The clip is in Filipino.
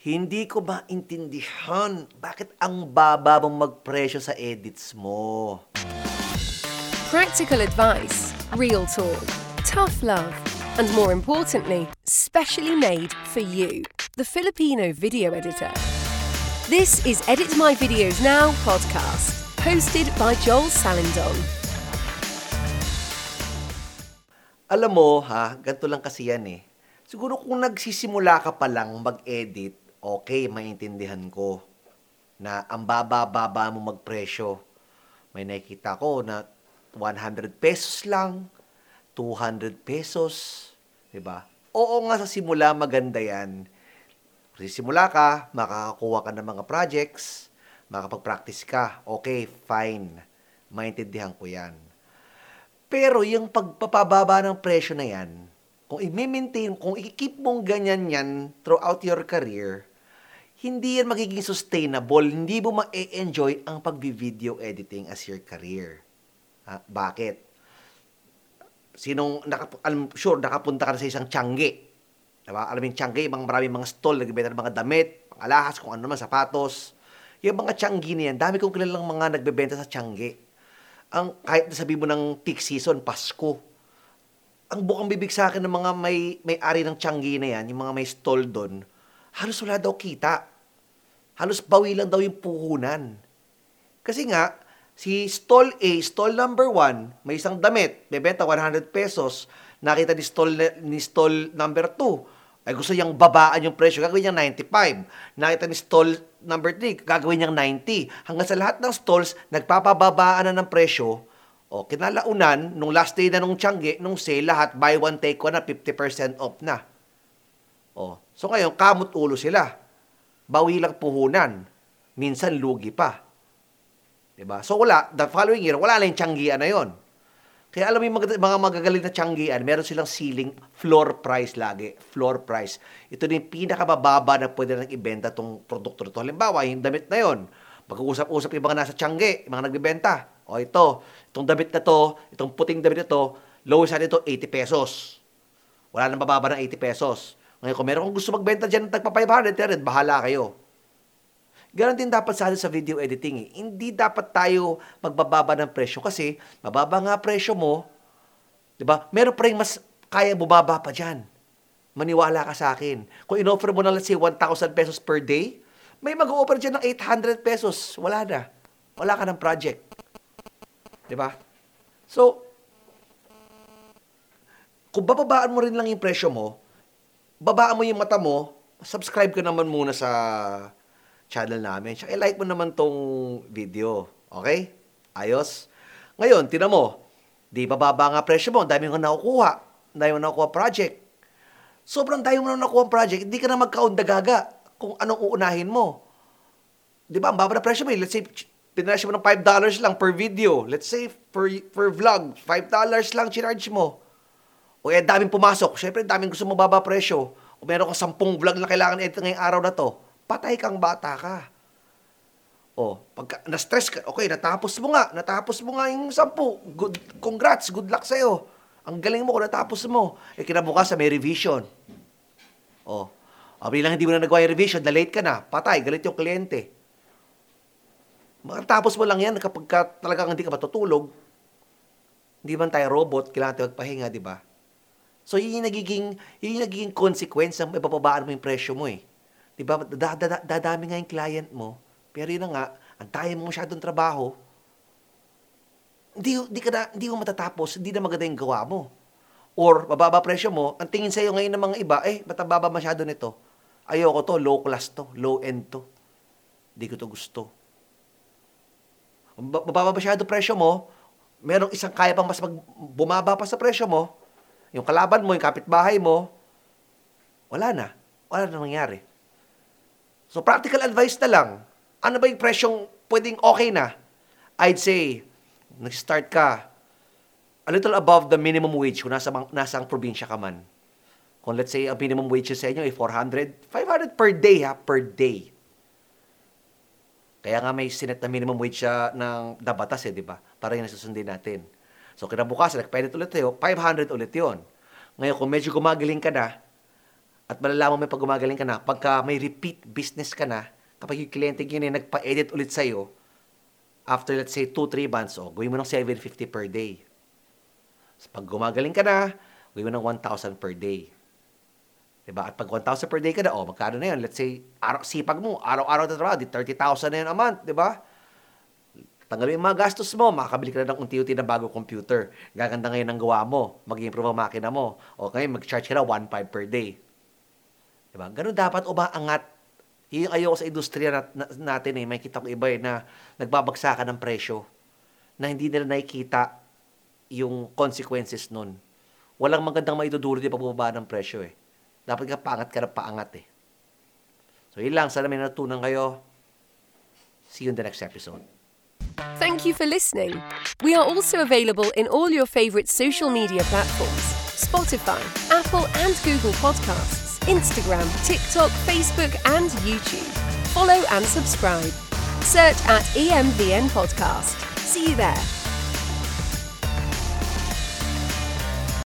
Hindi ko maintindihan bakit ang baba mong magpresyo sa edits mo. Practical advice, real talk, tough love, and more importantly, specially made for you, the Filipino video editor. This is Edit My Videos Now podcast, hosted by Joel Salindon. Alam mo, ha, ganito lang kasi yan eh. Siguro kung nagsisimula ka pa lang mag-edit, okay, maintindihan ko na ang baba-baba mo magpresyo. May nakikita ko na 100 pesos lang, 200 pesos, 'di ba? Oo nga sa simula maganda 'yan. Sisimula ka, makakakuha ka ng mga projects, makapag-practice ka, okay, fine. Maintindihan ko 'yan. Pero yung pagpapababa ng presyo na 'yan, kung i-maintain, kung i-keep mong ganyan yan throughout your career, hindi yan magiging sustainable, hindi mo ma-enjoy ang pag-video editing as your career. Ha? Bakit? Sinong, nakap- alam, sure, nakapunta ka na sa isang tiyangge. Diba? Alam yung tiyangge, mga maraming mga stall, nagbebenta ng mga damit, alahas, kung ano naman, sapatos. Yung mga tiyangge na yan, dami kong kilalang mga nagbebenta sa tiyangge. Ang, kahit sabi mo ng peak season, Pasko, ang bukang bibig sa akin ng mga may, may ari ng tiyangge na yan, yung mga may stall doon, halos wala daw kita. Halos bawi lang daw yung puhunan. Kasi nga, si stall A, stall number 1, may isang damit, bebenta 100 pesos. Nakita ni stall, ni stall number 2, ay gusto niyang babaan yung presyo, gagawin niyang 95. Nakita ni stall number 3, gagawin niyang 90. Hanggang sa lahat ng stalls, nagpapababaan na ng presyo. O, kinalaunan, nung last day na nung Tiangge, nung sale, lahat, buy one, take one na 50% off na. O, so ngayon, kamot ulo sila. Bawi lang puhunan. Minsan, lugi pa. 'Di ba? So wala, the following year, wala na yung tiyanggian na yon. Kaya alam mo yung mga, magagaling na tiyanggian, meron silang ceiling floor price lagi. Floor price. Ito na yung pinakamababa na pwede nang ibenta tong produkto nito. Halimbawa, yung damit na yon. Pag-uusap-usap yung mga nasa tiyangge, yung mga nagbebenta. O ito, itong damit na to, itong puting damit na to, lowest nito, 80 pesos. Wala nang bababa ng 80 pesos. Ngayon, kung meron kong gusto magbenta dyan ng tagpa 500, 300, bahala kayo. Ganon din dapat sa sa video editing. Eh. Hindi dapat tayo magbababa ng presyo kasi mababa nga presyo mo, 'di ba? Meron pa rin mas kaya bumaba pa diyan. Maniwala ka sa akin. Kung inoffer mo na let's say 1,000 pesos per day, may mag-offer diyan ng 800 pesos. Wala na. Wala ka ng project. 'Di ba? So, kung bababaan mo rin lang yung presyo mo, babaan mo yung mata mo, subscribe ka naman muna sa channel namin. Tsaka i-like mo naman tong video. Okay? Ayos? Ngayon, tinan mo, di bababa nga presyo mo, dami mo nakukuha. Dami mo nakukuha project. Sobrang dami mo na nakukuha project, hindi ka na magkaundagaga kung anong uunahin mo. Di ba? Ang baba na presyo mo, let's say, pinrasyo mo ng $5 lang per video. Let's say, per, per vlog, $5 lang charge mo. O eh, daming pumasok. Siyempre, daming gusto mo baba presyo. O meron kang 10 vlog na kailangan edit ngayong araw na to patay kang bata ka. O, pagka na-stress ka, okay, natapos mo nga, natapos mo nga yung sampu. Good, congrats, good luck sa'yo. Ang galing mo kung natapos mo. Eh, kinabukasan may revision. O, abi lang hindi mo na nagawa yung revision, na-late ka na, patay, galit yung kliyente. Matapos mo lang yan kapag ka, talagang hindi ka matutulog. Hindi man tayo robot, kailangan tayo magpahinga, di ba? So, yun yung nagiging, yun yung nagiging consequence ng ibababaan mo yung presyo mo eh. Di ba? Dadami nga yung client mo. Pero yun na nga, ang tayo mo masyadong trabaho, hindi, hindi, ka na, hindi mo matatapos, hindi na maganda yung gawa mo. Or, mababa presyo mo, ang tingin sa'yo ngayon ng mga iba, eh, ba't baba masyado nito? Ayoko to, low class to, low end to. Hindi ko to gusto. Mababa masyado presyo mo, merong isang kaya pang mas mag, bumaba pa sa presyo mo, yung kalaban mo, yung kapitbahay mo, wala na. Wala na nangyari. So, practical advice na lang. Ano ba yung presyong pwedeng okay na? I'd say, nag-start ka a little above the minimum wage kung nasa, nasa ang probinsya ka man. Kung let's say, ang minimum wage sa inyo ay 400, 500 per day ha, per day. Kaya nga may sinet na minimum wage siya ng dabatas eh, di ba? Para yung nasusundin natin. So, kinabukasan, nagpainit ulit tayo, 500 ulit yon. Ngayon, kung medyo gumagaling ka na, At malalaman mo pag gumagaling ka na, pagka may repeat business ka na, kapag yung kliyente yun nagpa-edit ulit sa'yo, after let's say 2-3 months, oh, gawin mo ng 750 per day. So, pag gumagaling ka na, gawin mo ng 1,000 per day. Diba? At pag 1,000 per day ka na, oh, magkano na yun? Let's say, araw, sipag mo, araw-araw na trabaho, di 30,000 na yun a month, di ba? Tanggalin yung mga gastos mo, makakabili ka na ng unti-unti na bago computer. Gaganda ngayon ang gawa mo, mag-improve ang makina mo. O ngayon, mag-charge ka na 1,500 per day. Diba? Ganun dapat umaangat. Yung ayoko sa industriya nat- na- natin eh, may kita ko iba eh, na nagbabagsakan ng presyo na hindi nila nakikita yung consequences nun. Walang magandang maidudulot yung pagbaba ng presyo eh. Dapat ka paangat ka na paangat eh. So yun lang, sana may natutunan kayo. See you in the next episode. Thank you for listening. We are also available in all your favourite social media platforms Spotify, Apple and Google Podcasts, Instagram, TikTok, Facebook, and YouTube. Follow and subscribe. Search at EMVN Podcast. See you there.